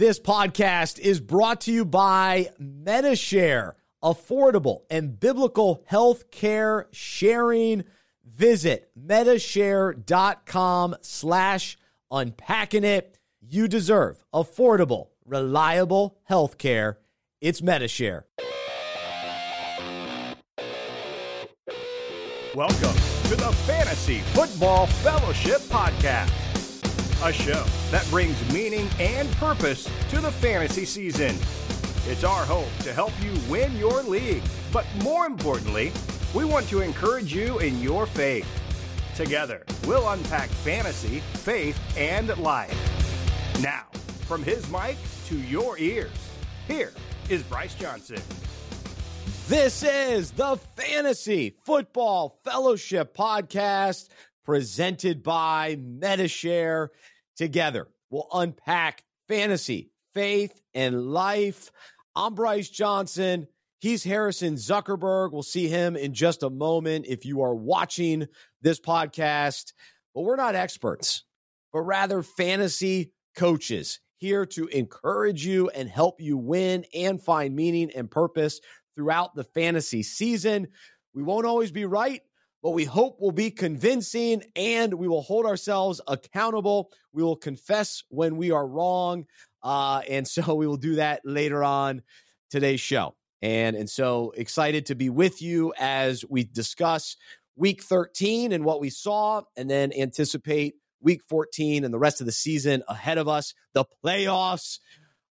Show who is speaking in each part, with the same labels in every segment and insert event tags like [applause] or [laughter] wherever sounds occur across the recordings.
Speaker 1: This podcast is brought to you by Medi-Share, affordable and biblical health care sharing. Visit medishare.com slash unpacking it. You deserve affordable, reliable health care. It's Medi-Share.
Speaker 2: Welcome to the Fantasy Football Fellowship Podcast, a show that brings meaning and purpose to the fantasy season. It's our hope to help you win your league, but more importantly, we want to encourage you in your faith. Together, we'll unpack fantasy, faith, and life. Now, from his mic to your ears, here is Bryce Johnson.
Speaker 1: This is the Fantasy Football Fellowship Podcast presented by Medi-Share. Together, we'll unpack fantasy, faith, and life. I'm Bryce Johnson. He's Harrison Zuckerberg. We'll see him in just a moment if you are watching this podcast. But we're not experts, but rather fantasy coaches here to encourage you and help you win and find meaning and purpose throughout the fantasy season. We won't always be right, but we hope we'll be convincing and we will hold ourselves accountable. We will confess when we are wrong. Uh, and so we will do that later on today's show. And, and so excited to be with you as we discuss week 13 and what we saw, and then anticipate week 14 and the rest of the season ahead of us. The playoffs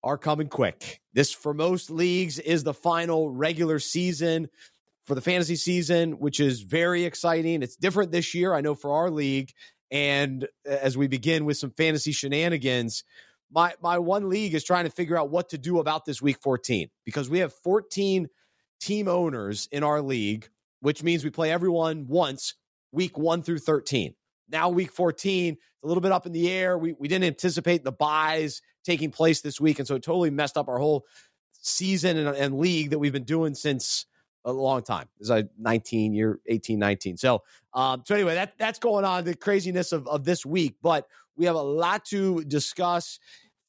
Speaker 1: are coming quick. This, for most leagues, is the final regular season for the fantasy season, which is very exciting. It's different this year, I know, for our league. And as we begin with some fantasy shenanigans, my my one league is trying to figure out what to do about this week 14 because we have 14 team owners in our league, which means we play everyone once week 1 through 13. Now week 14, a little bit up in the air. We we didn't anticipate the byes taking place this week and so it totally messed up our whole season and, and league that we've been doing since a long time. This is a 19 year, 18, 19. So, um, so anyway, that that's going on the craziness of, of this week, but we have a lot to discuss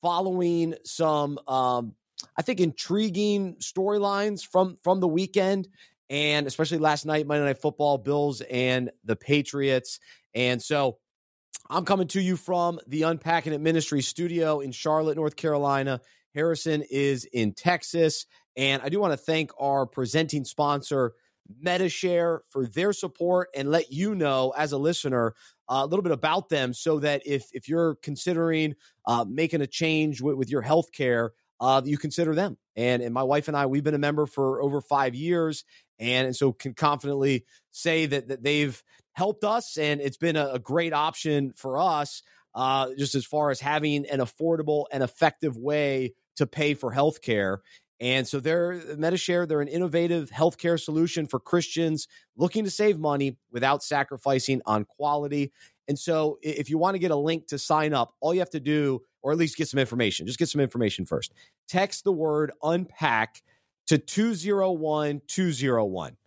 Speaker 1: following some, um, I think intriguing storylines from, from the weekend and especially last night, Monday Night Football, Bills and the Patriots. And so I'm coming to you from the Unpacking It Ministry studio in Charlotte, North Carolina. Harrison is in Texas. And I do want to thank our presenting sponsor, Medi-Share, for their support and let you know as a listener uh, a little bit about them so that if, if you're considering uh, making a change with, with your health care, uh, you consider them. And, and my wife and I, we've been a member for over five years. And, and so can confidently say that, that they've helped us and it's been a, a great option for us uh, just as far as having an affordable and effective way to pay for health care. And so they're Medi-Share, they're an innovative healthcare solution for Christians looking to save money without sacrificing on quality. And so if you want to get a link to sign up, all you have to do, or at least get some information, just get some information first. Text the word unpack to 201 201.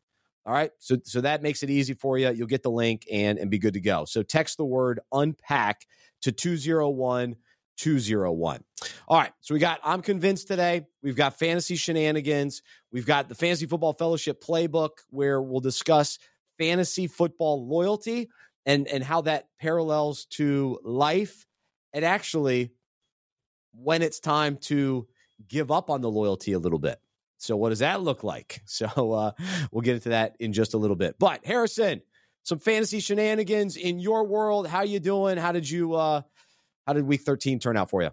Speaker 1: All right. So so that makes it easy for you. You'll get the link and and be good to go. So text the word unpack to 201 201. All right. So we got I'm convinced today. We've got fantasy shenanigans. We've got the Fantasy Football Fellowship playbook where we'll discuss fantasy football loyalty and and how that parallels to life and actually when it's time to give up on the loyalty a little bit. So what does that look like? [laughs] So uh, we'll get into that in just a little bit. But Harrison, some fantasy shenanigans in your world. How you doing? How did you uh, how did week 13 turn out for you?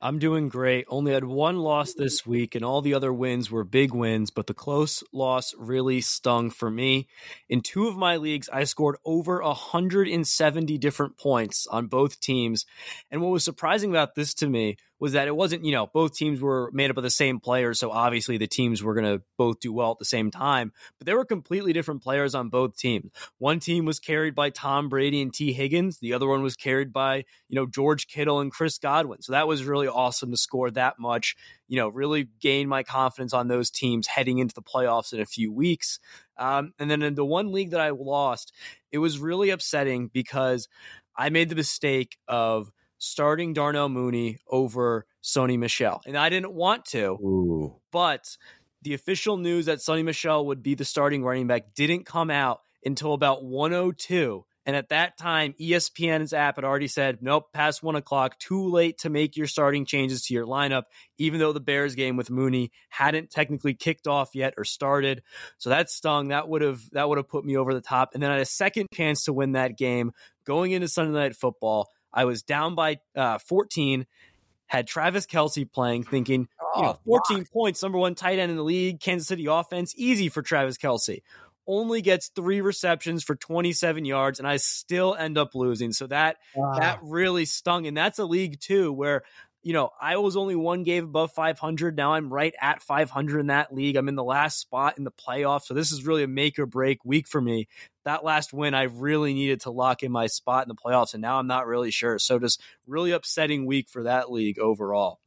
Speaker 3: I'm doing great. Only had one loss this week, and all the other wins were big wins, but the close loss really stung for me. In two of my leagues, I scored over 170 different points on both teams. And what was surprising about this to me was that it wasn't, you know, both teams were made up of the same players. So obviously the teams were going to both do well at the same time, but there were completely different players on both teams. One team was carried by Tom Brady and Tee Higgins. The other one was carried by, you know, George Kittle and Chris Godwin. So that was really awesome to score that much, you know, really gain my confidence on those teams heading into the playoffs in a few weeks. Um, and then in the one league that I lost, it was really upsetting because I made the mistake of starting Darnell Mooney over Sony Michel. And I didn't want to,
Speaker 1: Ooh.
Speaker 3: but the official news that Sony Michel would be the starting running back didn't come out until about 102. And at that time, ESPN's app had already said, nope, past one o'clock, too late to make your starting changes to your lineup, even though the Bears game with Mooney hadn't technically kicked off yet or started. So that stung. That would have that would have put me over the top. And then I had a second chance to win that game going into Sunday night football. I was down by uh, 14 had Travis Kelce playing, thinking, you know, 14 points, number one tight end in the league, Kansas City offense, easy for Travis Kelce. Only gets three receptions for 27 yards, and I still end up losing. So that that really stung. And that's a league too, where you know, I was only one game above 500. Now I'm right at 500 in that league. I'm in the last spot in the playoffs. So this is really a make or break week for me. That last win, I really needed to lock in my spot in the playoffs. And now I'm not really sure. So just really upsetting week for that league overall.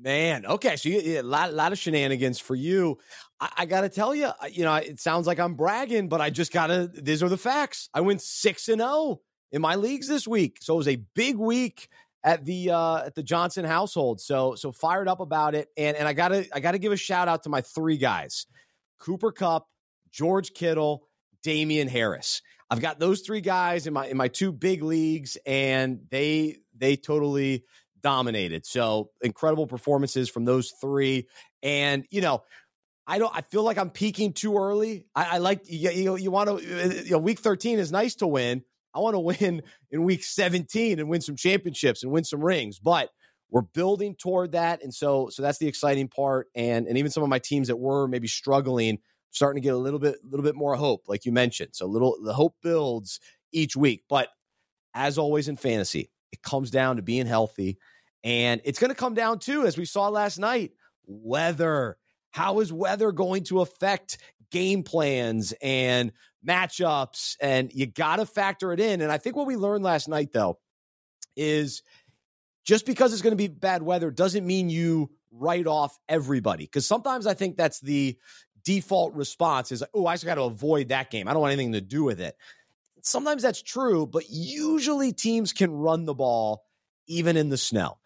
Speaker 1: Man, okay, so you, a lot, lot of shenanigans for you. I, I got to tell you, you know, it sounds like I'm bragging, but I just got to. These are the facts. I went six and zero oh in my leagues this week, so it was a big week at the uh, at the Johnson household. So so fired up about it, and and I gotta I gotta give a shout out to my three guys: Cooper Kupp, George Kittle, Damien Harris. I've got those three guys in my in my two big leagues, and they they totally dominated. So incredible performances from those three, and you know. I don't. I feel like I'm peaking too early. I, I like you. You, you want to. You know, week 13 is nice to win, I want to win in week 17 and win some championships and win some rings. But we're building toward that. And so so that's the exciting part. And and even some of my teams that were maybe struggling, starting to get a little bit, a little bit more hope, like you mentioned. So little the hope builds each week. But as always in fantasy, it comes down to being healthy. And it's going to come down to, as we saw last night, weather. How is weather going to affect game plans and matchups, and you got to factor it in. And I think what we learned last night, though, is just because it's going to be bad weather doesn't mean you write off everybody. Because sometimes I think that's the default response is, oh, I just got to avoid that game. I don't want anything to do with it. Sometimes that's true, but usually teams can run the ball even in the snow.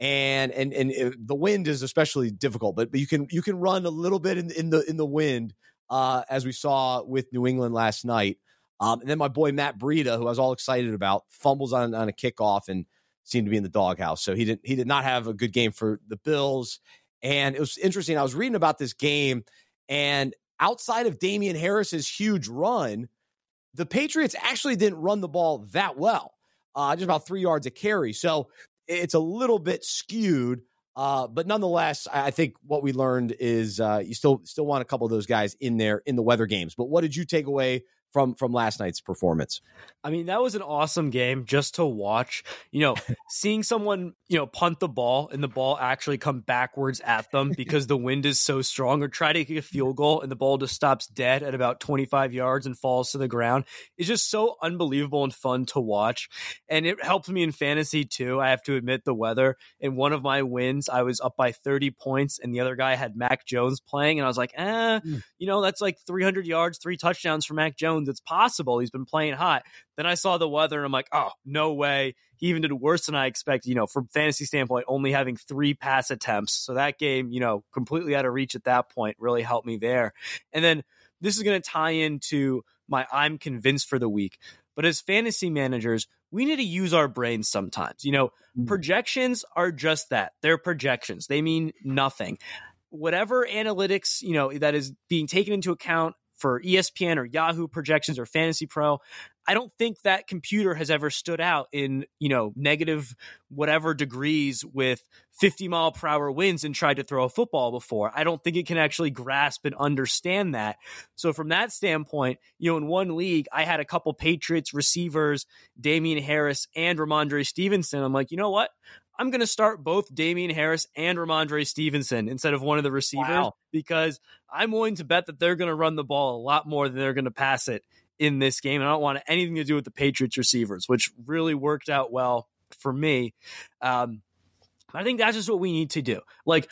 Speaker 1: And and and uh, the wind is especially difficult, but, but you can you can run a little bit in, in the in the wind uh, as we saw with New England last night. Um, and then my boy Matt Breida, who I was all excited about, fumbles on, on a kickoff and seemed to be in the doghouse. So he didn't he did not have a good game for the Bills. And it was interesting. I was reading about this game, and outside of Damien Harris's huge run, the Patriots actually didn't run the ball that well. Uh, just about three yards a carry. So it's a little bit skewed. Uh, but nonetheless, I think what we learned is uh, you still still want a couple of those guys in there in the weather games. But what did you take away from from last night's performance?
Speaker 3: I mean, that was an awesome game just to watch. You know, [laughs] seeing someone, you know, punt the ball and the ball actually come backwards at them [laughs] because the wind is so strong or try to kick a field goal and the ball just stops dead at about 25 yards and falls to the ground is just so unbelievable and fun to watch. And it helped me in fantasy too. I have to admit the weather. In one of my wins, I was up by 30 points and the other guy had Mac Jones playing and I was like, "Eh, mm. you know, that's like 300 yards, three touchdowns for Mac Jones. It's possible. He's been playing hot." Then I saw the weather and I'm like, oh, no way. He even did worse than I expected, you know, from fantasy standpoint, only having three pass attempts. So that game, you know, completely out of reach at that point really helped me there. And then this is going to tie into my I'm convinced for the week. But as fantasy managers, we need to use our brains sometimes. You know, mm. projections are just that. They're projections. They mean nothing. Whatever analytics, you know, that is being taken into account for ESPN or Yahoo projections or Fantasy Pro. I don't think that computer has ever stood out in, you know, negative whatever degrees with 50 mile per hour winds and tried to throw a football before. I don't think it can actually grasp and understand that. So from that standpoint, you know, in one league, I had a couple Patriots receivers, Damien Harris and Rhamondre Stevenson. I'm like, you know what? I'm going to start both Damien Harris and Rhamondre Stevenson instead of one of the receivers wow. because I'm willing to bet that they're going to run the ball a lot more than they're going to pass it in this game. And I don't want anything to do with the Patriots receivers, which really worked out well for me. Um, I think that's just what we need to do. Like,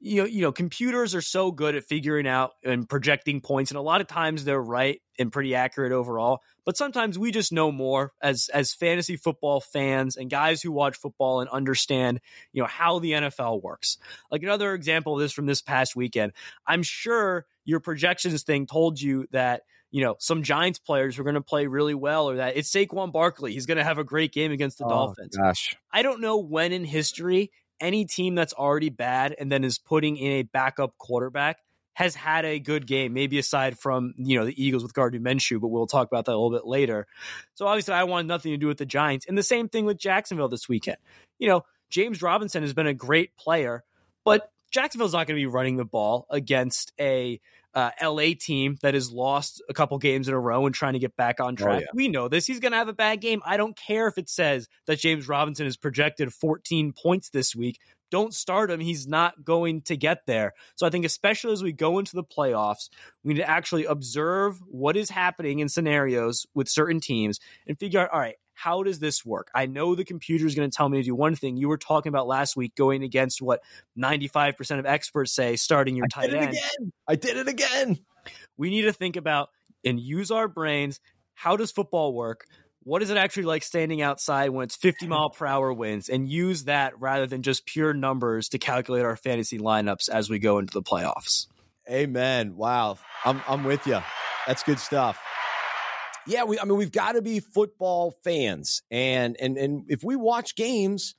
Speaker 3: you know, you know, computers are so good at figuring out and projecting points, and a lot of times they're right and pretty accurate overall. But sometimes we just know more as as fantasy football fans and guys who watch football and understand, you know, how the NFL works. Like another example of this from this past weekend, I'm sure your projections thing told you that you know, some Giants players were going to play really well, or that it's Saquon Barkley. He's going to have a great game against the oh, Dolphins.
Speaker 1: Gosh.
Speaker 3: I don't know when in history any team that's already bad and then is putting in a backup quarterback has had a good game, maybe aside from, you know, the Eagles with Gardner Minshew, but we'll talk about that a little bit later. So obviously I want nothing to do with the Giants. And the same thing with Jacksonville this weekend. You know, James Robinson has been a great player, but Jacksonville's not going to be running the ball against a uh, LA team that has lost a couple games in a row and trying to get back on oh, track. Oh, yeah. We know this. He's going to have a bad game. I don't care if it says that James Robinson is projected 14 points this week. Don't start him. He's not going to get there. So I think, especially as we go into the playoffs, we need to actually observe what is happening in scenarios with certain teams and figure out, all right, how does this work? I know the computer is going to tell me to do one thing. You were talking about last week going against what 95% of experts say starting your
Speaker 1: I
Speaker 3: tight end.
Speaker 1: Again. I did it again.
Speaker 3: We need to think about and use our brains. How does football work? What is it actually like standing outside when it's 50 [laughs] mile per hour winds and use that rather than just pure numbers to calculate our fantasy lineups as we go into the playoffs?
Speaker 1: Amen. Wow. I'm, I'm with you. That's good stuff yeah, we, I mean, we've got to be football fans, and and and if we watch games,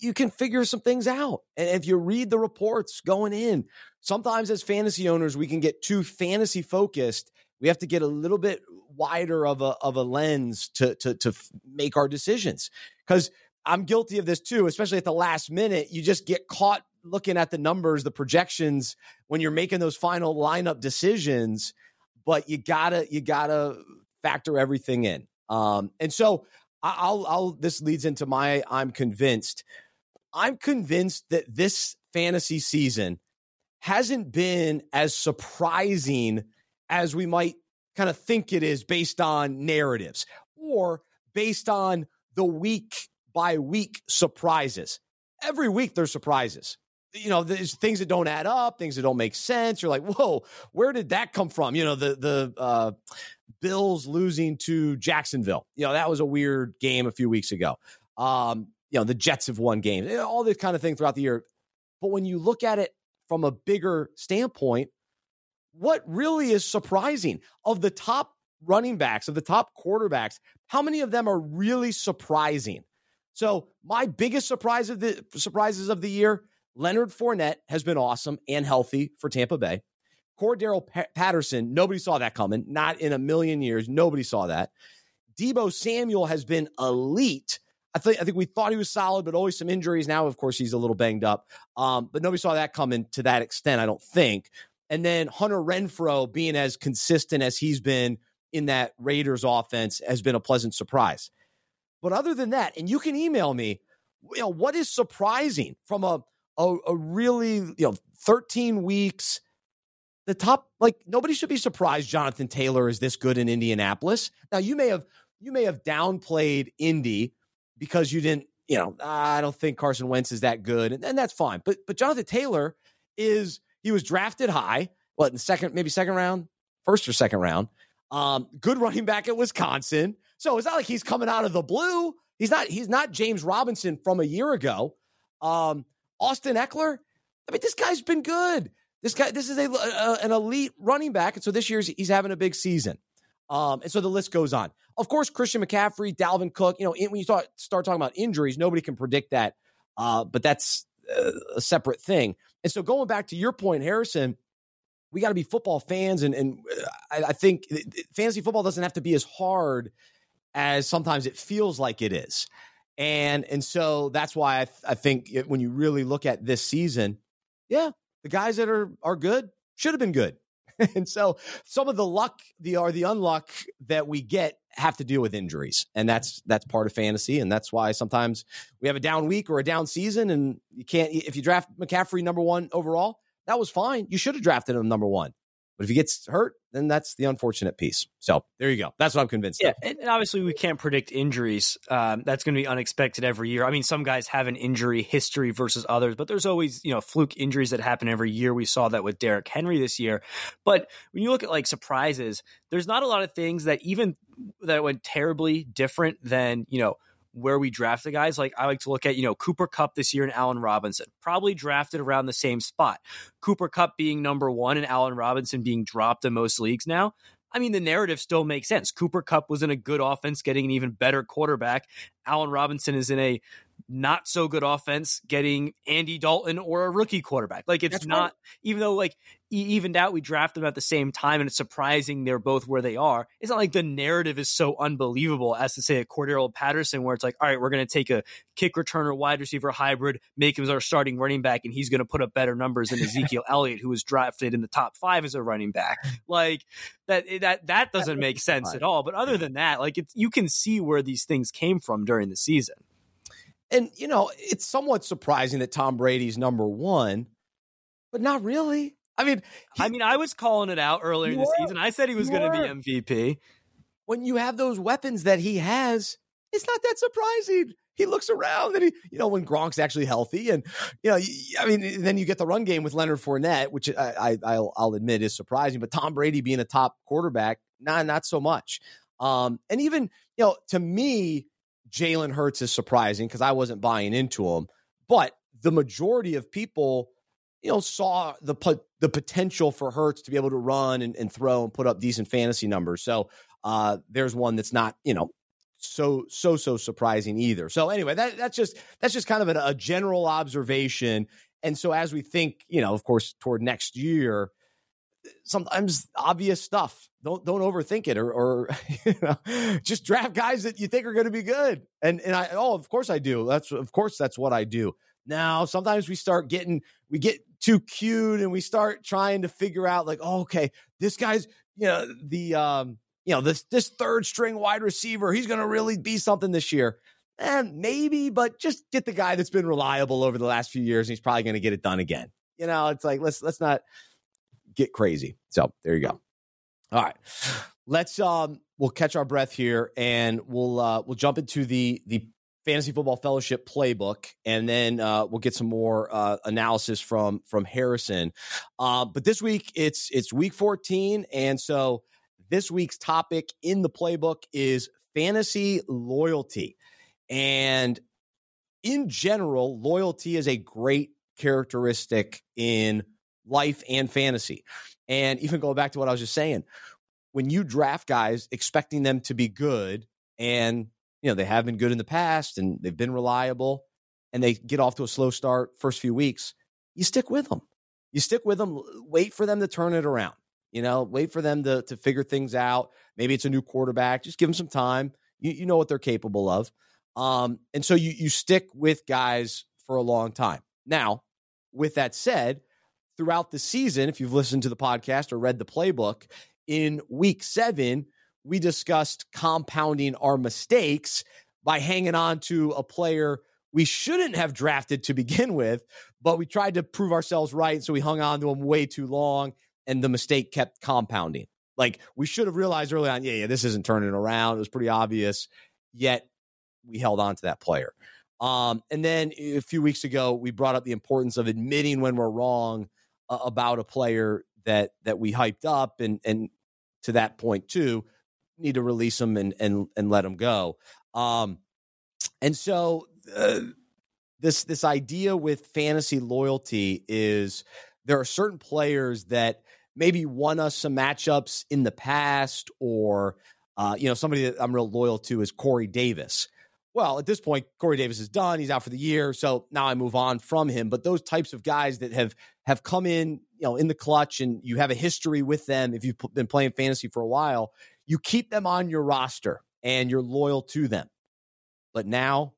Speaker 1: you can figure some things out. And if you read the reports going in, sometimes as fantasy owners, we can get too fantasy focused. We have to get a little bit wider of a of a lens to to to make our decisions. Because I'm guilty of this too, especially at the last minute. You just get caught looking at the numbers, the projections when you're making those final lineup decisions. But you gotta you gotta factor everything in. Um, and so I'll, I'll, this leads into my, I'm convinced, I'm convinced that this fantasy season hasn't been as surprising as we might kind of think it is based on narratives or based on the week by week surprises. Every week there's surprises. You know, there's things that don't add up, things that don't make sense. You're like, whoa, where did that come from? You know, the the uh, Bills losing to Jacksonville. You know, that was a weird game a few weeks ago. Um, you know, the Jets have won games, all this kind of thing throughout the year. But when you look at it from a bigger standpoint, what really is surprising of the top running backs, of the top quarterbacks, how many of them are really surprising? So, my biggest surprise of the surprises of the year, Leonard Fournette has been awesome and healthy for Tampa Bay. Cordarrelle pa- Patterson, nobody saw that coming. Not in a million years. Nobody saw that. Deebo Samuel has been elite. I think I think we thought he was solid, but always some injuries. Now, of course, he's a little banged up. Um, but nobody saw that coming to that extent, I don't think. And then Hunter Renfrow being as consistent as he's been in that Raiders offense has been a pleasant surprise. But other than that, and you can email me, you know, what is surprising from a a, a really, you know, 13 weeks the top like nobody should be surprised Jonathan Taylor is this good in Indianapolis. Now you may have you may have downplayed Indy because you didn't, you know, I don't think Carson Wentz is that good and, and that's fine. But but Jonathan Taylor is he was drafted high, what in the second maybe second round, first or second round. Um, good running back at Wisconsin. So it's not like he's coming out of the blue. He's not he's not James Robinson from a year ago. Um, Austin Ekeler, I mean, this guy's been good. This guy, this is a, a an elite running back, and so this year he's having a big season. Um, and so the list goes on. Of course, Christian McCaffrey, Dalvin Cook. You know, when you start start talking about injuries, nobody can predict that, uh, but that's uh, a separate thing. And so going back to your point, Harrison, we got to be football fans, and and uh, I, I think fantasy football doesn't have to be as hard as sometimes it feels like it is. And and so that's why I, th- I think when you really look at this season, yeah, the guys that are are good should have been good. [laughs] and so some of the luck, the or the unluck that we get have to deal with injuries. And that's that's part of fantasy. And that's why sometimes we have a down week or a down season and you can't if you draft McCaffrey number one overall, that was fine. You should have drafted him number one. But if he gets hurt, then that's the unfortunate piece. So there you go. That's what I'm convinced
Speaker 3: yeah,
Speaker 1: of.
Speaker 3: And obviously, we can't predict injuries. Um, that's going to be unexpected every year. I mean, some guys have an injury history versus others, but there's always, you know, fluke injuries that happen every year. We saw that with Derrick Henry this year. But when you look at like surprises, there's not a lot of things that even that went terribly different than, you know, where we draft the guys. Like I like to look at, you know, Cooper Kupp this year and Allen Robinson, probably drafted around the same spot. Cooper Kupp being number one and Allen Robinson being dropped in most leagues now. I mean, the narrative still makes sense. Cooper Kupp was in a good offense, getting an even better quarterback. Allen Robinson is in a not so good offense, getting Andy Dalton or a rookie quarterback. Like it's That's not, right. even though like evened out, we draft them at the same time, and it's surprising they're both where they are. It's not like the narrative is so unbelievable as to say a Cordarrelle Patterson, where it's like, all right, we're going to take a kick returner, wide receiver hybrid, make him our starting running back, and he's going to put up better numbers than Ezekiel [laughs] Elliott, who was drafted in the top five as a running back. Like that, eh, that that doesn't make sense at all. But other than that, like it's you can see where these things came from during the season.
Speaker 1: And you know, it's somewhat surprising that Tom Brady's number one, but not really. I mean,
Speaker 3: he, I mean, I was calling it out earlier in the season. I said he was going to be MVP.
Speaker 1: When you have those weapons that he has, it's not that surprising. He looks around and he, you know, when Gronk's actually healthy, and you know, I mean, then you get the run game with Leonard Fournette, which I, I will I'll admit is surprising. But Tom Brady being a top quarterback, nah, not so much. Um, and even you know, to me, Jalen Hurts is surprising because I wasn't buying into him, but the majority of people you know, saw the the potential for Hurts to be able to run and, and throw and put up decent fantasy numbers. So uh, there's one that's not, you know, so so so surprising either. So anyway, that that's just that's just kind of a, a general observation. And so as we think, you know, of course, toward next year, sometimes obvious stuff. Don't don't overthink it, or or [laughs] you know, just draft guys that you think are going to be good. And and I oh, of course I do. That's of course that's what I do. Now sometimes we start getting we get too cute and we start trying to figure out like, oh, okay, this guy's, you know, the um, you know, this this third string wide receiver, he's gonna really be something this year. And eh, maybe, but just get the guy that's been reliable over the last few years and he's probably gonna get it done again. You know, it's like let's let's not get crazy. So there you go. All right. Let's um we'll catch our breath here and we'll uh we'll jump into the the Fantasy Football Fellowship playbook, and then uh, we'll get some more uh, analysis from from Harrison. Uh, but this week it's it's week 14, and so this week's topic in the playbook is fantasy loyalty, and in general, loyalty is a great characteristic in life and fantasy. And even going back to what I was just saying, when you draft guys expecting them to be good and you know, they have been good in the past and they've been reliable and they get off to a slow start first few weeks, you stick with them. You stick with them, wait for them to turn it around. You know, wait for them to to figure things out. Maybe it's a new quarterback. Just give them some time. You you know what they're capable of. Um, and so you you stick with guys for a long time. Now, with that said, throughout the season, if you've listened to the podcast or read the playbook, in week seven, we discussed compounding our mistakes by hanging on to a player we shouldn't have drafted to begin with, but we tried to prove ourselves right. So we hung on to him way too long, and the mistake kept compounding. Like we should have realized early on, yeah, yeah, this isn't turning around. It was pretty obvious, yet we held on to that player. Um, and then a few weeks ago, we brought up the importance of admitting when we're wrong about a player that that we hyped up, and and to that point too, need to release them and and and let them go. Um, and so uh, this this idea with fantasy loyalty is there are certain players that maybe won us some matchups in the past, or uh, you know somebody that I'm real loyal to is Corey Davis. Well, at this point, Corey Davis is done; he's out for the year. So now I move on from him. But those types of guys that have have come in, you know, in the clutch, and you have a history with them. If you've been playing fantasy for a while, you keep them on your roster and you're loyal to them. But now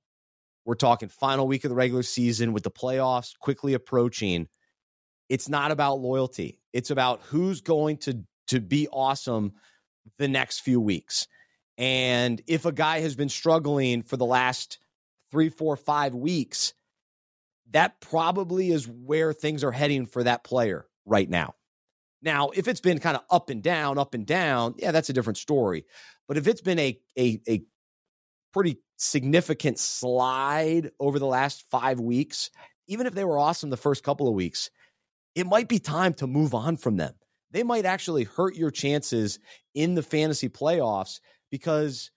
Speaker 1: we're talking final week of the regular season with the playoffs quickly approaching. It's not about loyalty. It's about who's going to to be awesome the next few weeks. And if a guy has been struggling for the last three, four, five weeks, that probably is where things are heading for that player right now. Now, if it's been kind of up and down, up and down, yeah, that's a different story. But if it's been a a, a pretty significant slide over the last five weeks, even if they were awesome the first couple of weeks, it might be time to move on from them. They might actually hurt your chances in the fantasy playoffs because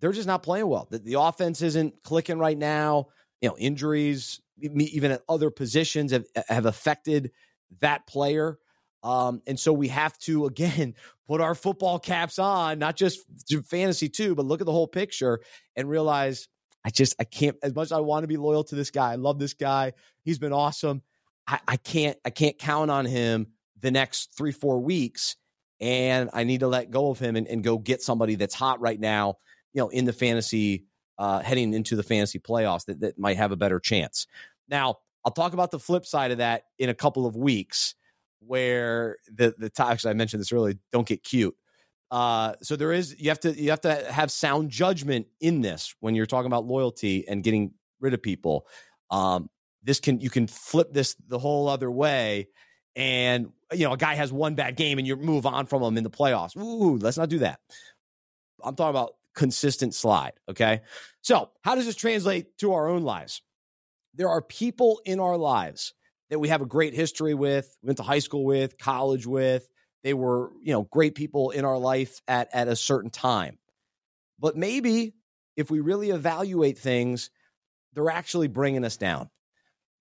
Speaker 1: they're just not playing well. The, the offense isn't clicking right now. You know, injuries, even at other positions, have, have affected that player. Um, and so we have to [laughs] again put our football caps on, not just fantasy too, but look at the whole picture and realize I just I can't as much as I want to be loyal to this guy. I love this guy. He's been awesome. I, I can't I can't count on him the next three, four weeks. And I need to let go of him and, and go get somebody that's hot right now, you know, in the fantasy, uh, heading into the fantasy playoffs that, that might have a better chance. Now, I'll talk about the flip side of that in a couple of weeks where the the actually I mentioned this earlier, don't get cute. Uh, so there is you have to you have to have sound judgment in this when you're talking about loyalty and getting rid of people. Um, this can you can flip this the whole other way, and you know a guy has one bad game and you move on from him in the playoffs. Ooh, let's not do that. I'm talking about consistent slide. Okay, so how does this translate to our own lives? There are people in our lives that we have a great history with, went to high school with, college with. They were, you know, great people in our life at at a certain time. But maybe if we really evaluate things, they're actually bringing us down.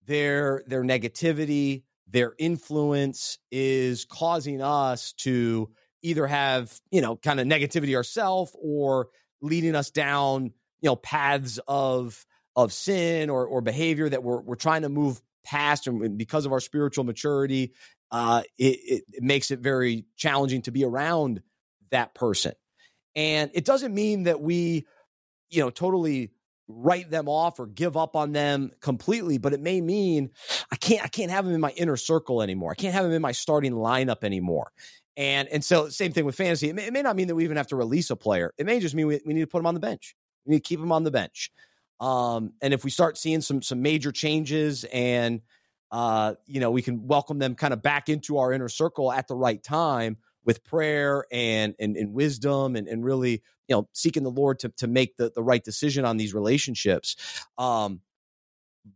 Speaker 1: Their their negativity, their influence is causing us to either have, you know, kind of negativity ourselves or leading us down, you know, paths of of sin or or behavior that we're we're trying to move past and because of our spiritual maturity, uh, it, it, it makes it very challenging to be around that person. And it doesn't mean that we, you know, totally write them off or give up on them completely, but it may mean I can't I can't have them in my inner circle anymore. I can't have them in my starting lineup anymore. And and so same thing with fantasy. It may, it may not mean that we even have to release a player. It may just mean we, we need to put them on the bench. We need to keep them on the bench. Um, and if we start seeing some some major changes and uh, you know, we can welcome them kind of back into our inner circle at the right time with prayer and and, and wisdom and, and really, you know, seeking the Lord to to make the, the right decision on these relationships. Um,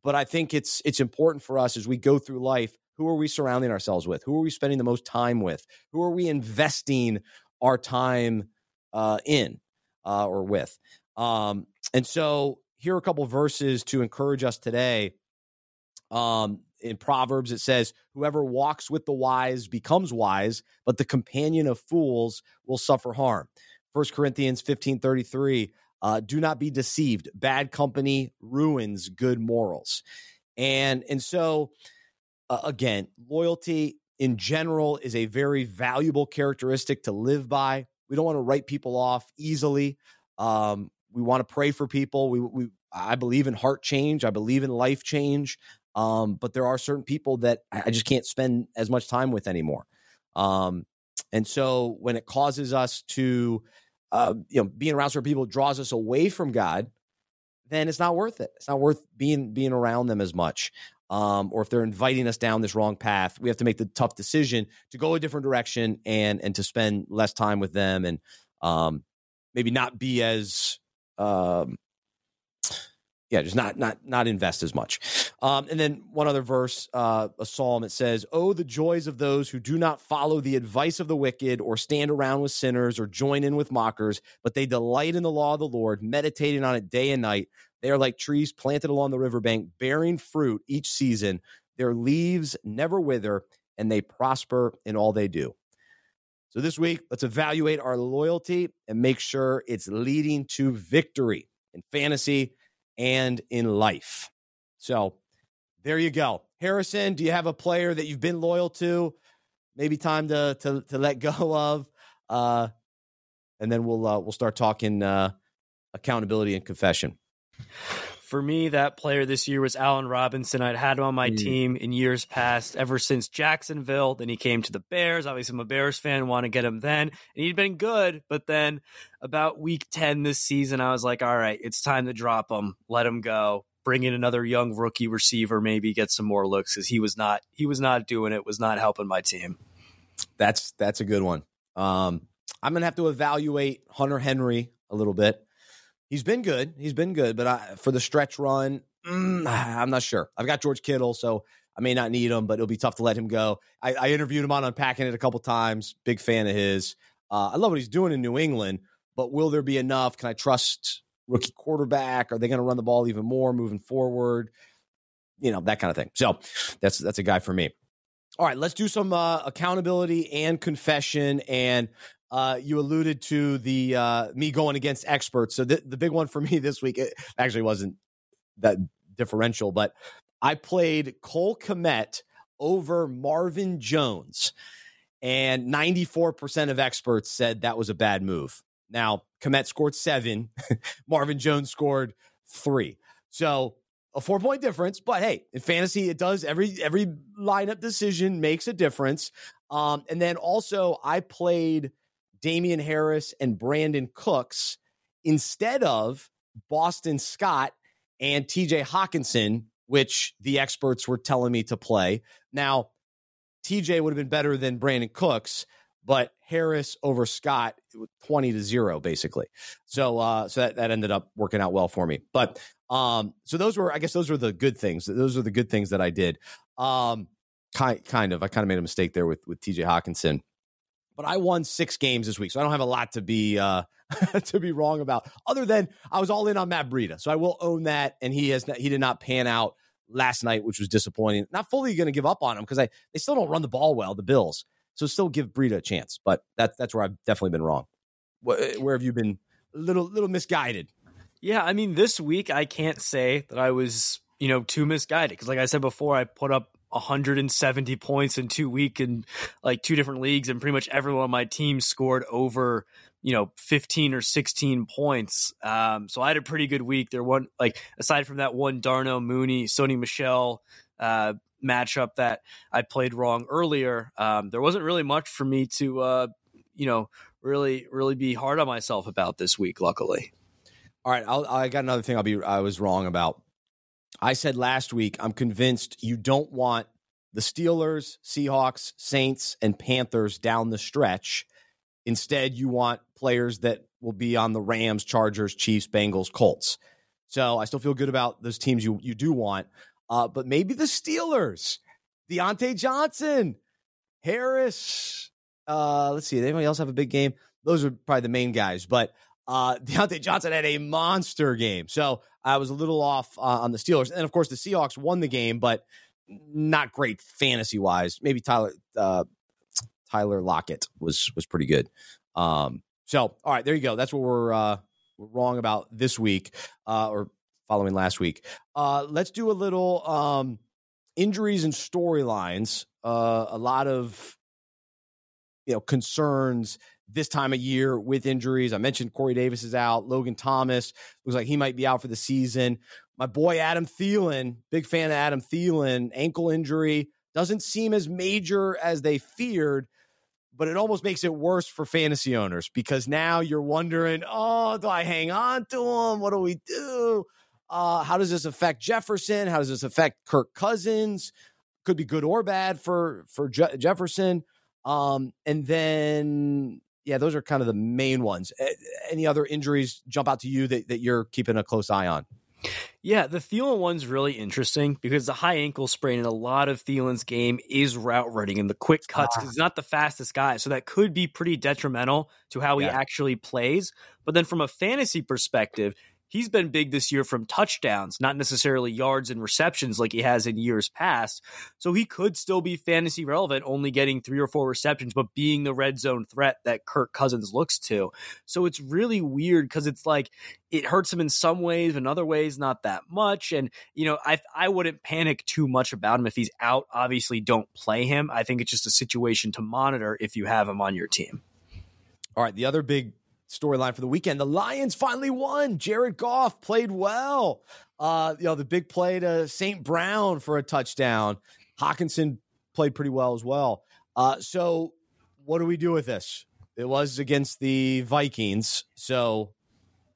Speaker 1: but I think it's it's important for us as we go through life. Who are we surrounding ourselves with? Who are we spending the most time with? Who are we investing our time uh, in uh, or with? Um, and so here are a couple verses to encourage us today. Um, in Proverbs, it says, Whoever walks with the wise becomes wise, but the companion of fools will suffer harm. First Corinthians 15 33, uh, do not be deceived. Bad company ruins good morals. And, and so, uh, again, loyalty in general is a very valuable characteristic to live by. We don't want to write people off easily. Um, we want to pray for people. We, we I believe in heart change. I believe in life change. Um, but there are certain people that I just can't spend as much time with anymore. Um, and so when it causes us to, uh, you know, being around certain people draws us away from God, then it's not worth it. It's not worth being being around them as much. Um, or if they're inviting us down this wrong path, we have to make the tough decision to go a different direction and and to spend less time with them and um, maybe not be as um, yeah, just not not not invest as much. Um, and then one other verse, uh, a psalm, it says, "Oh, the joys of those who do not follow the advice of the wicked, or stand around with sinners, or join in with mockers, but they delight in the law of the Lord, meditating on it day and night. They are like trees planted along the riverbank, bearing fruit each season. Their leaves never wither, and they prosper in all they do." So this week, let's evaluate our loyalty and make sure it's leading to victory in fantasy and in life. So there you go. Harrison, do you have a player that you've been loyal to? Maybe time to to, to let [laughs] go of, uh, and then we'll uh, we'll start talking uh, accountability and confession.
Speaker 3: For me, that player this year was Allen Robinson. I'd had him on my mm. team in years past, ever since Jacksonville. Then he came to the Bears. Obviously, I'm a Bears fan, want to get him then. And he'd been good. But then about week 10 this season, I was like, all right, it's time to drop him, let him go. Bring in another young rookie receiver, maybe get some more looks because he was not he was not doing it, was not helping my team.
Speaker 1: That's that's a good one. Um, I'm gonna have to evaluate Hunter Henry a little bit. He's been good. He's been good, but I, for the stretch run, mm, I'm not sure. I've got George Kittle, so I may not need him, but it'll be tough to let him go. I, I interviewed him on Unpacking It a couple times. Big fan of his. Uh, I love what he's doing in New England, but will there be enough? Can I trust rookie quarterback? Are they going to run the ball even more moving forward? You know that kind of thing. So that's that's a guy for me. All right, let's do some uh, accountability and confession. And uh, you alluded to the uh, me going against experts. So the, big one for [laughs] me this week it actually wasn't that differential, but I played Cole Kmet over Marvin Jones, and 94% of experts said that was a bad move. Now, Kmet scored seven, [laughs] Marvin Jones scored three. So a four point difference, but hey, in fantasy, it does every every lineup decision makes a difference. Um, and then also I played Damien Harris and Brandin Cooks instead of Boston Scott and TJ Hockenson, which the experts were telling me to play. Now, TJ would have been better than Brandin Cooks, but Harris over Scott, 20 to 0, basically. So uh, so that, that ended up working out well for me. But um, so those were, I guess those were the good things. Those are the good things that I did. Um, kind kind of. I kind of made a mistake there with with TJ Hockenson but I won six games this week, so I don't have a lot to be uh, [laughs] to be wrong about. Other than I was all in on Matt Breida, so I will own that, and he has not, he did not pan out last night, which was disappointing. Not fully going to give up on him because I they still don't run the ball well, the Bills. So still give Breida a chance, but that's that's where I've definitely been wrong. Where, where have you been a little little misguided?
Speaker 3: Yeah, I mean, this week I can't say that I was you know too misguided because, like I said before, I put up 170 points in two week in like two different leagues, and pretty much everyone on my team scored over you know 15 or 16 points. Um, so I had a pretty good week. There one like aside from that one Darnell Mooney, Sony Michel uh, matchup that I played wrong earlier. Um, there wasn't really much for me to uh, you know really really be hard on myself about this week. Luckily.
Speaker 1: All right, I'll, I got another thing I'll be I was wrong about. I said last week, I'm convinced you don't want the Steelers, Seahawks, Saints, and Panthers down the stretch. Instead, you want players that will be on the Rams, Chargers, Chiefs, Bengals, Colts. So I still feel good about those teams you you do want, uh, but maybe the Steelers, Diontae Johnson, Harris. Uh, let's see, anybody else have a big game? Those are probably the main guys, but uh, [laughs] Diontae Johnson had a monster game. So I was a little off uh, on the Steelers. And of course, the Seahawks won the game, but not great fantasy wise. Maybe Tyler uh, Tyler Lockett was was pretty good. Um, so all right, there you go. That's what we're uh, we're wrong about this week uh, or following last week. Uh, let's do a little um, injuries and storylines. Uh, a lot of you know concerns this time of year with injuries. I mentioned Corey Davis is out. Logan Thomas looks like he might be out for the season. My boy Adam Thielen, big fan of Adam Thielen, ankle injury doesn't seem as major as they feared, but it almost makes it worse for fantasy owners because now you're wondering, oh, do I hang on to him? What do we do? Uh, how does this affect Jefferson? How does this affect Kirk Cousins? Could be good or bad for for Je- Jefferson. Um, and then yeah, those are kind of the main ones. Any other injuries jump out to you that, that you're keeping a close eye on?
Speaker 3: Yeah, the Thielen one's really interesting because the high ankle sprain in a lot of Thielen's game is route running and the quick cuts because ah. he's not the fastest guy. So that could be pretty detrimental to how yeah. he actually plays. But then from a fantasy perspective, he's been big this year from touchdowns, not necessarily yards and receptions like he has in years past. So he could still be fantasy relevant, only getting three or four receptions, but being the red zone threat that Kirk Cousins looks to. So it's really weird because it's like it hurts him in some ways, in other ways, not that much. And, you know, I I wouldn't panic too much about him if he's out. Obviously, don't play him. I think it's just a situation to monitor if you have him on your team.
Speaker 1: All right. The other big storyline for the weekend. The Lions finally won. Jared Goff played well. Uh, you know, the big play to St. Brown for a touchdown. Hockenson played pretty well as well. Uh, so what do we do with this? It was against the Vikings. So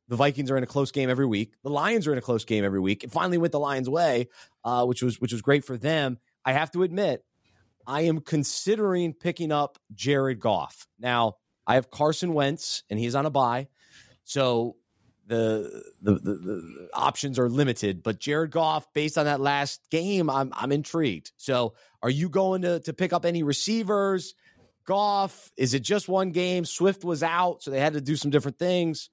Speaker 1: the Vikings are in a close game every week. The Lions are in a close game every week. It finally went the Lions' way, uh, which was which was great for them. I have to admit, I am considering picking up Jared Goff. Now, I have Carson Wentz, and he's on a bye, So the, the, the, the options are limited. But Jared Goff, based on that last game, I'm I'm intrigued. So are you going to to pick up any receivers? Goff, is it just one game? Swift was out, so they had to do some different things.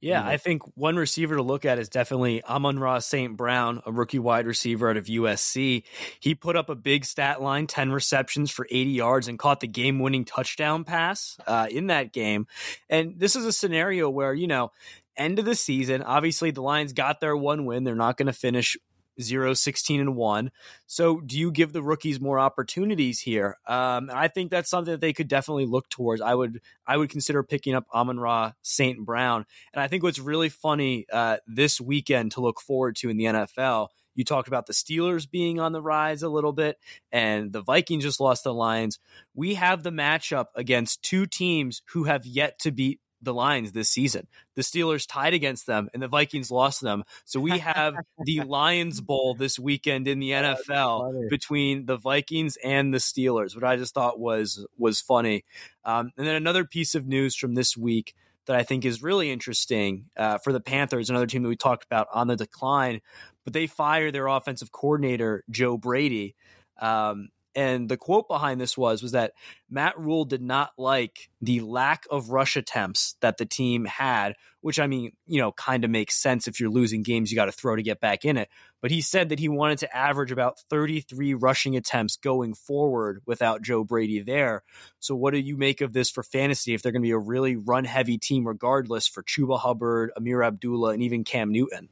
Speaker 3: Yeah, I think one receiver to look at is definitely Amon-Ra St. Brown, a rookie wide receiver out of USC. He put up a big stat line 10 receptions for 80 yards and caught the game winning touchdown pass uh, in that game. And this is a scenario where, you know, end of the season, obviously the Lions got their one win. They're not going to finish 0 16 and 1 so do you give the rookies more opportunities here? Um, i think that's something that they could definitely look towards. I would i would consider picking up amon ra st brown. And i think what's really funny uh, this weekend to look forward to in the nfl you talked about the Steelers being on the rise a little bit, and the Vikings just lost the Lions. We have the matchup against two teams who have yet to beat the Lions this season. The Steelers tied against them and the Vikings lost them. So we have the [laughs] Lions Bowl this weekend in the NFL between the Vikings and the Steelers, what I just thought was was funny. Um, and then another piece of news from this week that I think is really interesting uh, for the Panthers, another team that we talked about on the decline, but they fire their offensive coordinator Joe Brady. Um, and the quote behind this was was that Matt Rhule did not like the lack of rush attempts that the team had, which I mean, you know, kind of makes sense if you're losing games you got to throw to get back in it. But he said that he wanted to average about 33 rushing attempts going forward without Joe Brady there. So what do you make of this for fantasy if they're going to be a really run heavy team regardless for Chuba Hubbard, Ameer Abdullah and even Cam Newton?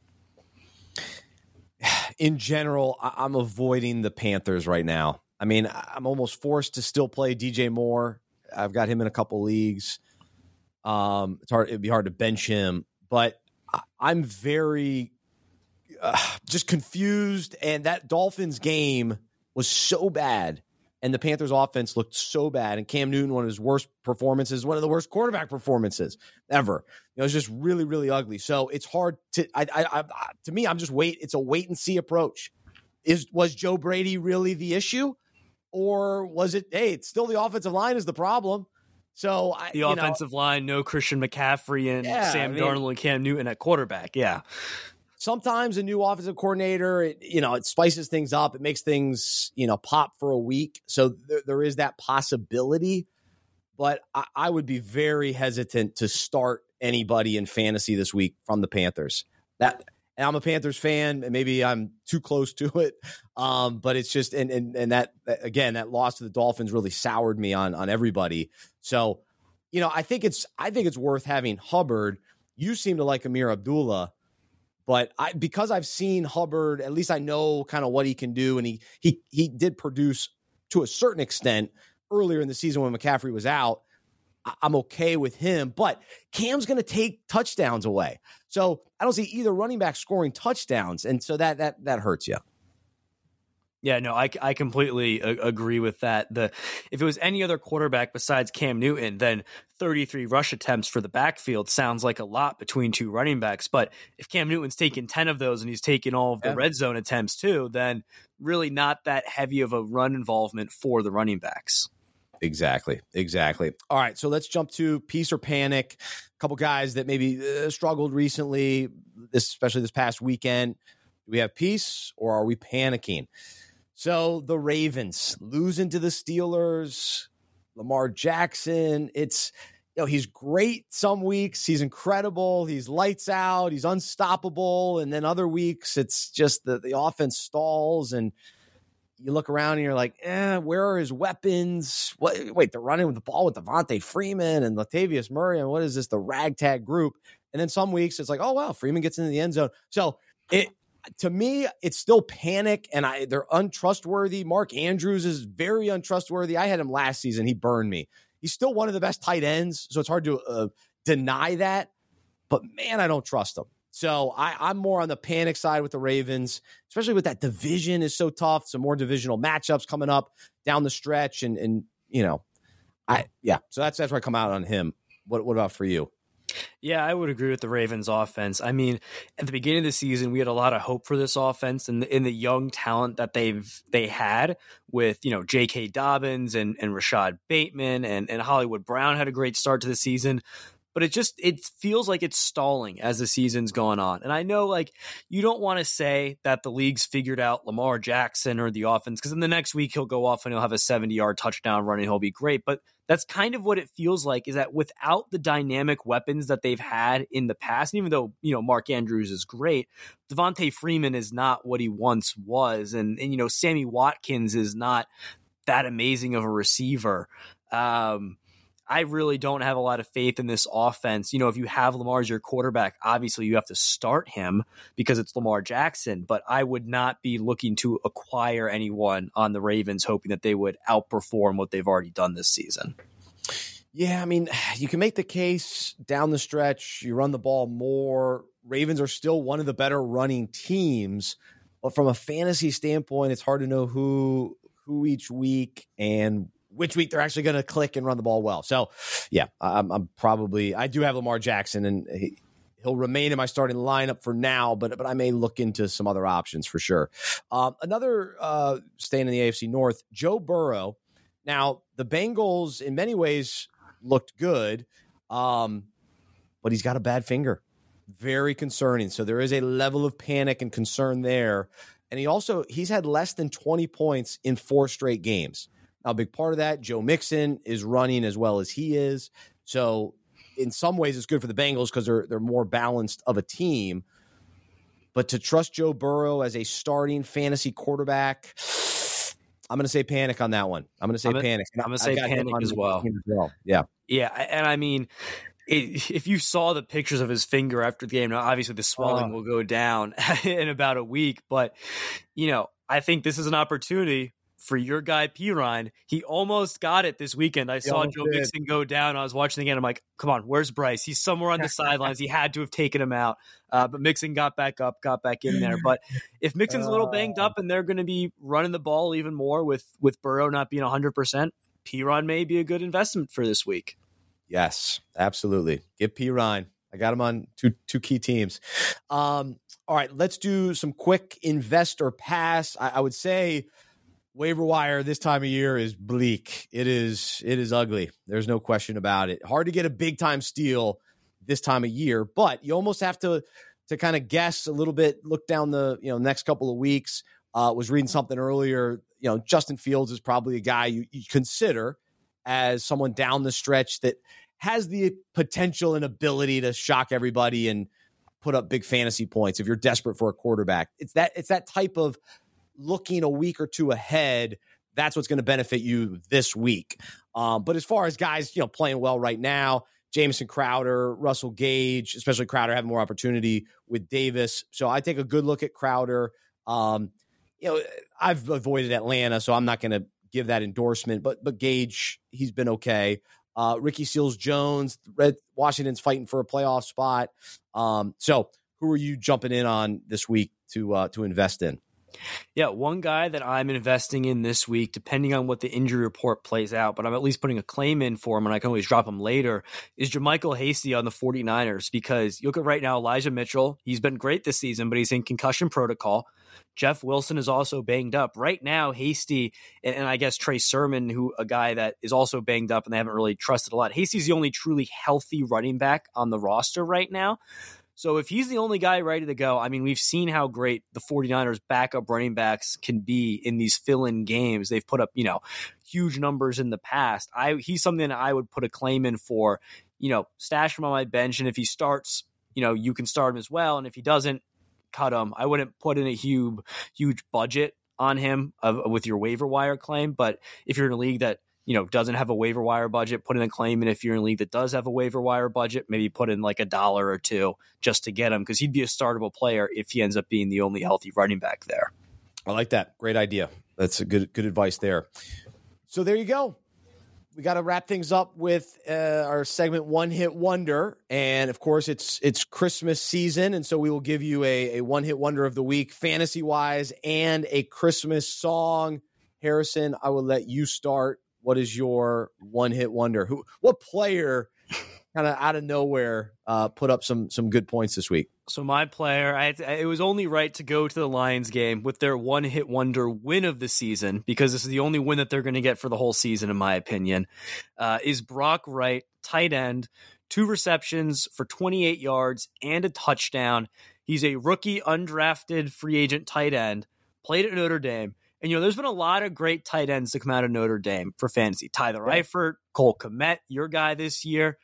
Speaker 3: [sighs]
Speaker 1: In general, I'm avoiding the Panthers right now. I mean, I'm almost forced to still play DJ Moore. I've got him in a couple leagues. Um, it's hard; it'd be hard to bench him, but I'm very uh, just confused. And that Dolphins game was so bad, and the Panthers' offense looked so bad. And Cam Newton, one of his worst performances, one of the worst quarterback performances ever. You know, it's just really, really ugly. So it's hard to. I, I, I, to me, I'm just wait. It's a wait and see approach. Is was Joe Brady really the issue? Or was it? Hey, it's still the offensive line is the problem. So I,
Speaker 3: the offensive
Speaker 1: know,
Speaker 3: line, no Christian McCaffrey and yeah, Sam I mean, Darnold and Cam Newton at quarterback. Yeah.
Speaker 1: Sometimes a new offensive coordinator, it, you know, it spices things up. It makes things, you know, pop for a week. So there, there is that possibility. But I, I would be very hesitant to start anybody in fantasy this week from the Panthers. That and I'm a Panthers fan, and maybe I'm too close to it. Um, but it's just and and and that again, that loss to the Dolphins really soured me on on everybody. So, you know, I think it's I think it's worth having Hubbard. You seem to like Ameer Abdullah, but I because I've seen Hubbard, at least I know kind of what he can do, and he he he did produce to a certain extent earlier in the season when McCaffrey was out. I'm okay with him, but Cam's going to take touchdowns away. So I don't see either running back scoring touchdowns, and so that that that hurts you.
Speaker 3: Yeah, no, I, I completely a- agree with that. The if it was any other quarterback besides Cam Newton, then 33 rush attempts for the backfield sounds like a lot between two running backs. But if Cam Newton's taking 10 of those and he's taking all of the yeah. red zone attempts too, then really not that heavy of a run involvement for the running backs.
Speaker 1: Exactly. Exactly. All right. So let's jump to peace or panic. A couple guys that maybe uh, struggled recently, especially this past weekend. Do we have peace or are we panicking? So the Ravens losing to the Steelers, Lamar Jackson. It's, you know, he's great some weeks. He's incredible. He's lights out. He's unstoppable. And then other weeks, it's just the, the offense stalls and, you look around and you're like, eh, where are his weapons? What, wait, they're running with the ball with Devonta Freeman and Latavius Murray. And what is this, the ragtag group? And then some weeks it's like, oh, wow, Freeman gets into the end zone. So it, to me, it's still panic and I they're untrustworthy. Mark Andrews is very untrustworthy. I had him last season. He burned me. He's still one of the best tight ends. So it's hard to uh, deny that. But man, I don't trust him. So I, am more on the panic side with the Ravens, especially with that division is so tough. Some more divisional matchups coming up down the stretch, and and you know, I yeah. So that's that's where I come out on him. What what about for you?
Speaker 3: Yeah, I would agree with the Ravens offense. I mean, at the beginning of the season, we had a lot of hope for this offense and in the young talent that they've they had with, you know, J.K. Dobbins and, and Rashod Bateman and, and Hollywood Brown had a great start to the season but it just it feels like it's stalling as the season's going on. And I know like you don't want to say that the league's figured out Lamar Jackson or the offense because in the next week he'll go off and he'll have a 70 yard touchdown run and he'll be great. But that's kind of what it feels like is that without the dynamic weapons that they've had in the past, even though, you know, Mark Andrews is great, Devonta Freeman is not what he once was. And, and you know, Sammy Watkins is not that amazing of a receiver. Um, I really don't have a lot of faith in this offense. You know, if you have Lamar as your quarterback, obviously you have to start him because it's Lamar Jackson, but I would not be looking to acquire anyone on the Ravens hoping that they would outperform what they've already done this season.
Speaker 1: Yeah, I mean, you can make the case down the stretch, you run the ball more. Ravens are still one of the better running teams, but from a fantasy standpoint, it's hard to know who who each week and which week they're actually going to click and run the ball well. So, yeah, I'm, I'm, probably I do have Lamar Jackson, and he, will remain in my starting lineup for now, but but I may look into some other options for sure. Um, another uh, staying in the AFC North, Joe Burrow. Now the Bengals, in many ways, looked good, um, but he's got a bad finger. Very concerning. So there is a level of panic and concern there. And he also he's had less than 20 points in four straight games. A big part of that, Joe Mixon is running as well as he is. So, in some ways, it's good for the Bengals because they're they're more balanced of a team. But to trust Joe Burrow as a starting fantasy quarterback, [sighs] I'm going to say panic on that one. I'm going to say
Speaker 3: I'm
Speaker 1: panic.
Speaker 3: I'm going to say panic as well. as well.
Speaker 1: Yeah.
Speaker 3: Yeah. And I mean, it, if you saw the pictures of his finger after the game, now obviously the swelling uh, will go down [laughs] in about a week. But, you know, I think this is an opportunity for your guy Perine. He almost got it this weekend. I saw Joe did. Mixon go down. I was watching again. I'm like, come on, where's Bryce? He's somewhere on the sidelines. He had to have taken him out. Uh, but Mixon got back up, got back in there. But if [laughs] Mixon's a little banged up and they're going to be running the ball even more with with Burrow not being 100, percent Perine may be a good investment for this week.
Speaker 1: Yes, absolutely. Give Perine. I got him on two two key teams. Um, all right, let's do some quick invest or pass. I, I would say waiver wire this time of year is bleak. It is it is ugly. There's no question about it. Hard to get a big time steal this time of year, but you almost have to to kind of guess a little bit, look down the, you know, next couple of weeks. Uh, was reading something earlier, you know, Justin Fields is probably a guy you, you consider as someone down the stretch that has the potential and ability to shock everybody and put up big fantasy points if you're desperate for a quarterback. It's that it's that type of looking a week or two ahead, that's what's going to benefit you this week. Um, but as far as guys, you know, playing well right now, Jameson Crowder, Russell Gage, especially Crowder having more opportunity with Davis. So I take a good look at Crowder. Um, you know, I've avoided Atlanta, so I'm not going to give that endorsement. But but Gage, he's been okay. Uh, Ricky Seals Jones, Red Washington's fighting for a playoff spot. Um, so who are you jumping in on this week to uh, to invest in?
Speaker 3: Yeah, one guy that I'm investing in this week, depending on what the injury report plays out, but I'm at least putting a claim in for him and I can always drop him later, is JaMycal Hasty on the 49ers because you look at right now, Elijah Mitchell, he's been great this season, but he's in concussion protocol. Jeff Wilson is also banged up. Right now, Hasty and, and, I guess Trey Sermon, who a guy that is also banged up and they haven't really trusted a lot. Hasty's the only truly healthy running back on the roster right now. So if he's the only guy ready to go, I mean, we've seen how great the 49ers backup running backs can be in these fill-in games. They've put up, you know, huge numbers in the past. I he's something I would put a claim in for, you know, stash him on my bench and if he starts, you know, you can start him as well and if he doesn't, cut him. I wouldn't put in a huge huge budget on him of, with your waiver wire claim, but if you're in a league that you know, doesn't have a waiver wire budget, put in a claim. And if you're in a league that does have a waiver wire budget, maybe put in like a dollar or two just to get him because he'd be a startable player if he ends up being the only healthy running back there.
Speaker 1: I like that. Great idea. That's a good good advice there. So there you go. We got to wrap things up with uh, our segment one hit wonder, and of course it's it's Christmas season, and so we will give you a, a one hit wonder of the week, fantasy wise, and a Christmas song. Harrison, I will let you start what is your one hit wonder? Who what player kind of out of nowhere uh, put up some some good points this week.
Speaker 3: So my player, I, it was only right to go to the Lions game with their one hit wonder win of the season because this is the only win that they're going to get for the whole season, in my opinion. Uh, is Brock Wright, tight end, two receptions for 28 yards and a touchdown. He's a rookie, undrafted free agent tight end. Played at Notre Dame. And, you know, there's been a lot of great tight ends to come out of Notre Dame for fantasy. Tyler yeah. Eifert, Cole Kmet, your guy this year.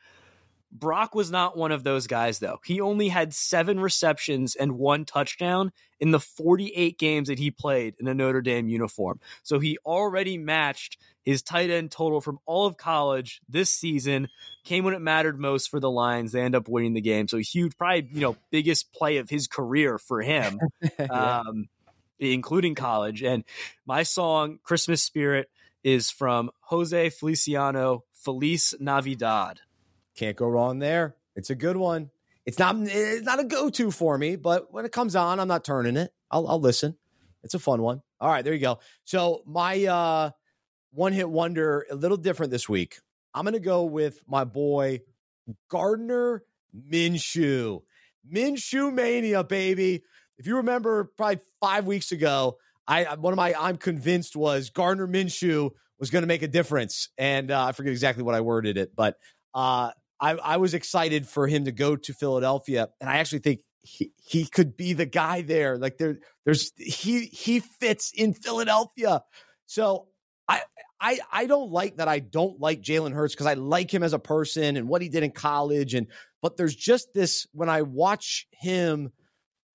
Speaker 3: Brock was not one of those guys, though. He only had seven receptions and one touchdown in the 48 games that he played in a Notre Dame uniform. So he already matched his tight end total from all of college this season. Came when it mattered most for the Lions. They end up winning the game. So huge, probably, you know, biggest play of his career for him, [laughs] yeah. um, including college. And my song, Christmas Spirit, is from Jose Feliciano, Feliz Navidad.
Speaker 1: Can't go wrong there. It's a good one. It's not it's not a go-to for me, but when it comes on, I'm not turning it. I'll, I'll listen. It's a fun one. All right, there you go. So my uh, one hit wonder, a little different this week. I'm gonna go with my boy Gardner Minshew. Minshew mania, baby. If you remember, probably five weeks ago, I one of my I'm convinced was Gardner Minshew was going to make a difference, and uh, I forget exactly what I worded it, but uh, I, I was excited for him to go to Philadelphia, and I actually think he, he could be the guy there. Like there, there's he he fits in Philadelphia. So I I I don't like that. I don't like Jalen Hurts because I like him as a person and what he did in college. And but there's just this when I watch him,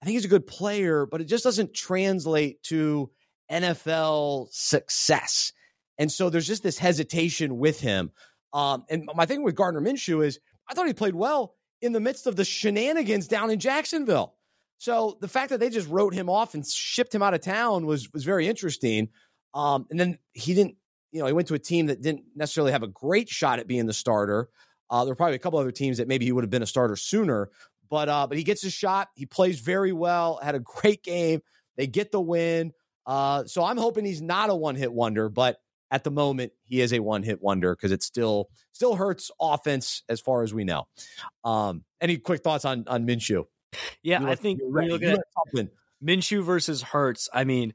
Speaker 1: I think he's a good player, but it just doesn't translate to NFL success. And so there's just this hesitation with him. Um, and my thing with Gardner Minshew is I thought he played well in the midst of the shenanigans down in Jacksonville. So the fact that they just wrote him off and shipped him out of town was was very interesting. Um, and then he didn't, you know, he went to a team that didn't necessarily have a great shot at being the starter. Uh, there were probably a couple other teams that maybe he would have been a starter sooner, but uh, but he gets his shot. He plays very well. Had a great game. They get the win. Uh, so I'm hoping he's not a one hit wonder, but at the moment he is a one hit wonder because it still still hurts offense as far as we know. Um, any quick thoughts on on Minshew?
Speaker 3: Yeah, I think you look at Minshew versus Hurts, I mean,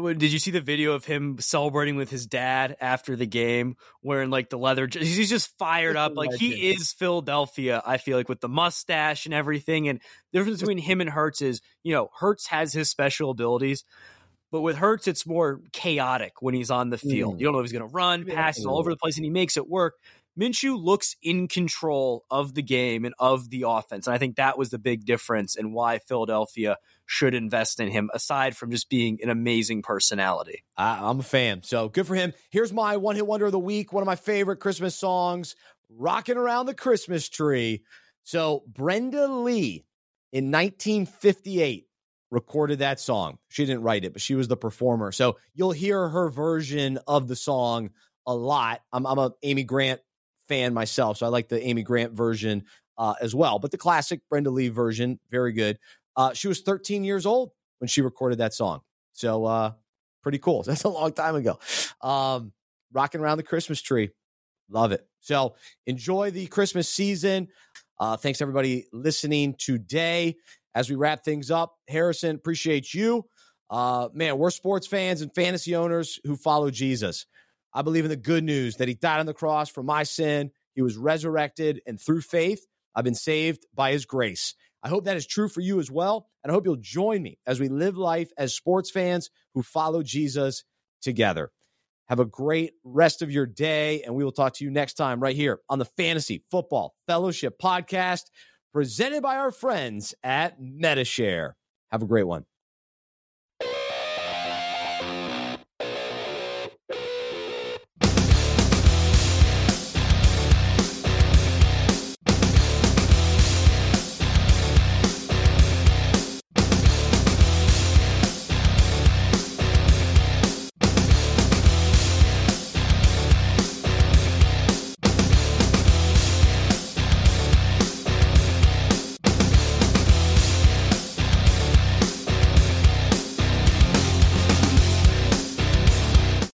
Speaker 3: did you see the video of him celebrating with his dad after the game, wearing like the leather? He's just fired up, like he is Philadelphia. I feel like with the mustache and everything. And the difference between him and Hurts is, you know, Hurts has his special abilities, but with Hurts, it's more chaotic when he's on the field. Mm. You don't know if he's going to run, pass, he's all over the place, and he makes it work. Minshew looks in control of the game and of the offense. And I think that was the big difference and why Philadelphia should invest in him, aside from just being an amazing personality.
Speaker 1: I'm a fan. So good for him. Here's my one hit wonder of the week, one of my favorite Christmas songs, Rocking Around the Christmas Tree. So Brenda Lee in 1958 recorded that song. She didn't write it, but she was the performer. So you'll hear her version of the song a lot. I'm, I'm a Amy Grant fan myself, so I like the Amy Grant version uh, as well. But the classic Brenda Lee version, very good. Uh, she was 13 years old when she recorded that song. So uh, pretty cool. [laughs] That's a long time ago. Um, rocking around the Christmas tree. Love it. So enjoy the Christmas season. Uh, thanks everybody listening today as we wrap things up. Harrison, appreciate you. Uh, man, we're sports fans and fantasy owners who follow Jesus. I believe in the good news that he died on the cross for my sin. He was resurrected, and through faith, I've been saved by his grace. I hope that is true for you as well. And I hope you'll join me as we live life as sports fans who follow Jesus together. Have a great rest of your day, and we will talk to you next time right here on the Fantasy Football Fellowship Podcast presented by our friends at Medi-Share. Have a great one.